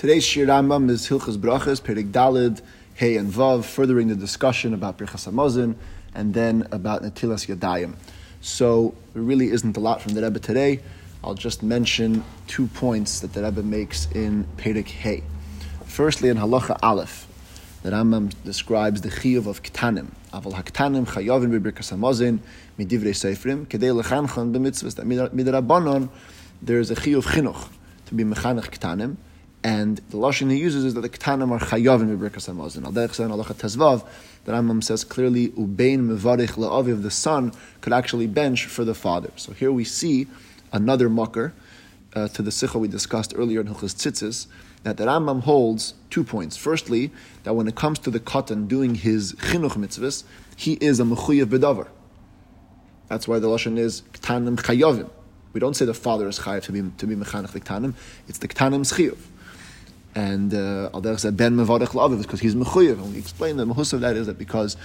Today's Shir Rambam is Hilchas Brachas, Perik Dalid, Hey and Vav, furthering the discussion about Birchas Hamazon and then about Natilas Yadayim. So there really isn't a lot from the Rebbe today. I'll just mention two points that the Rebbe makes in Perik Hey. Firstly, in Halacha Aleph, the Rambam describes the chiyuv of ktanim. Aval haktanim chayavin b'birkas hamazin midivrei seifrim kedei lechanchan b'mitzvahs. That midrabanon there is a chiyuv chinuch to be mechanech ktanim, and the lashon he uses is that the ktanim are chayavin b'birkas hamazin. Al derech sein halacha tezvav, the Rambam says clearly ubein mevarich la'aviv the son could actually bench for the father. So here we see another mucker uh, to the sikha we discussed earlier in Hilchas Tzitzis that the Rambam holds two points. Firstly, that when it comes to the katan doing his chinuch mitzvahs, he is a mechuyev bedavar. That's why the lashon is ktanim chayovim. We don't say the father is chayav to be to be mechanech the ktanim. It's the ktanim's chiyuv. And uh, said ben mevarech laviv because he's mechuyev. And we explain the mahus of that is that because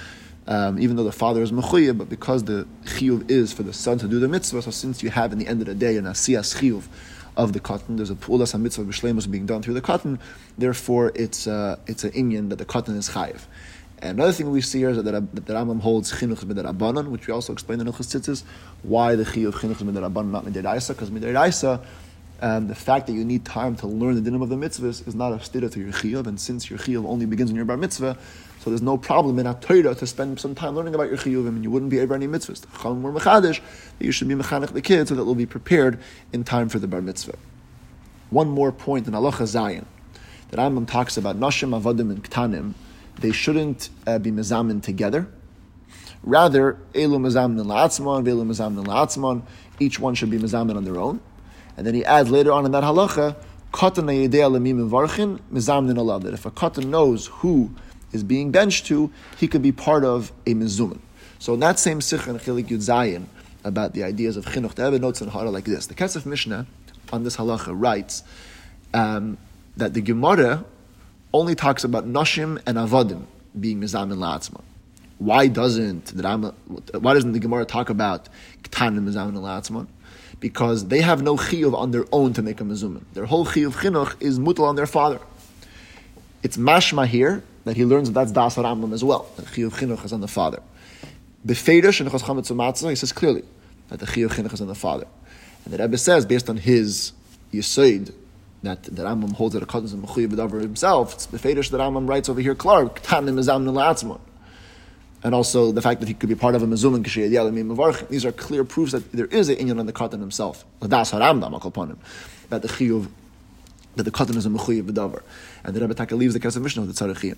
um, even though the father is mechuyev, but because the chiyuv is for the son to do the mitzvah, so since you have in the end of the day an asiyas chiyuv of the katan. There's a pulas mitzvah b'shleimus being done through the katan. Therefore, it's uh, it's an inyan that the katan is chayiv. And another thing we see here is that the, that the Rambam holds chinuch midarabanan, which we also explained in Ilchus Tzitzis, why the chiyuv chinuch midarabanan, not midiraisa, because midiraisa, um, the fact that you need time to learn the dinim of the mitzvahs is not a stira to your chiyuv, and since your chiyuv only begins in your bar mitzvah, so there's no problem in a Torah to spend some time learning about your chiyuvim, and you wouldn't be able to any mitzvahs. Chum or mechadish, that you should be mechanech the kids so that they'll be prepared in time for the bar mitzvah. One more point in Halacha Zayin, that Rambam talks about nashim, avadim, and ktanim, they shouldn't uh, be mezamin together. Rather, elu mezamin la'atzman, velu mezamin la'atzman, each one should be mezamin on their own. And then he adds later on in that halacha, katan that if a katan knows who is being benched to, he could be part of a mizuman. So in that same sikh in Chilik Yud Zayin, about the ideas of chinuch, the Rebbe notes in Hara like this. The Kesef Mishnah on this halacha writes um, that the Gemara only talks about nashim and avadim being mizamin la'atzma. Why doesn't the Rama, why doesn't the Gemara talk about ktan and mizamin la'atzma? Because they have no chiyuv on their own to make a mizumin. Their whole chiyuv chinuch is mutal on their father. It's mashma here that he learns that that's Das Rambam as well. The Chiyuv Chinuch is on the father. Befedish and Chametz he says clearly that the Chiyuv Chinuch is on the father. And the Rebbe says, based on his Yisoid, that the Rambam holds that a cousin is himself, it's Befedish that Rambam writes over here, Clark, Tanim Mizam Nilatzman. And also the fact that he could be part of a Mezum and Kishiyad Yalamim Mavarch. These are clear proofs that there is an Inyan on the Katan himself. That the Chiyuv that the katan is a mechuyev b'davar, and the Rebbe Taka leaves the Kesef Mishnah with the tzarechiyim.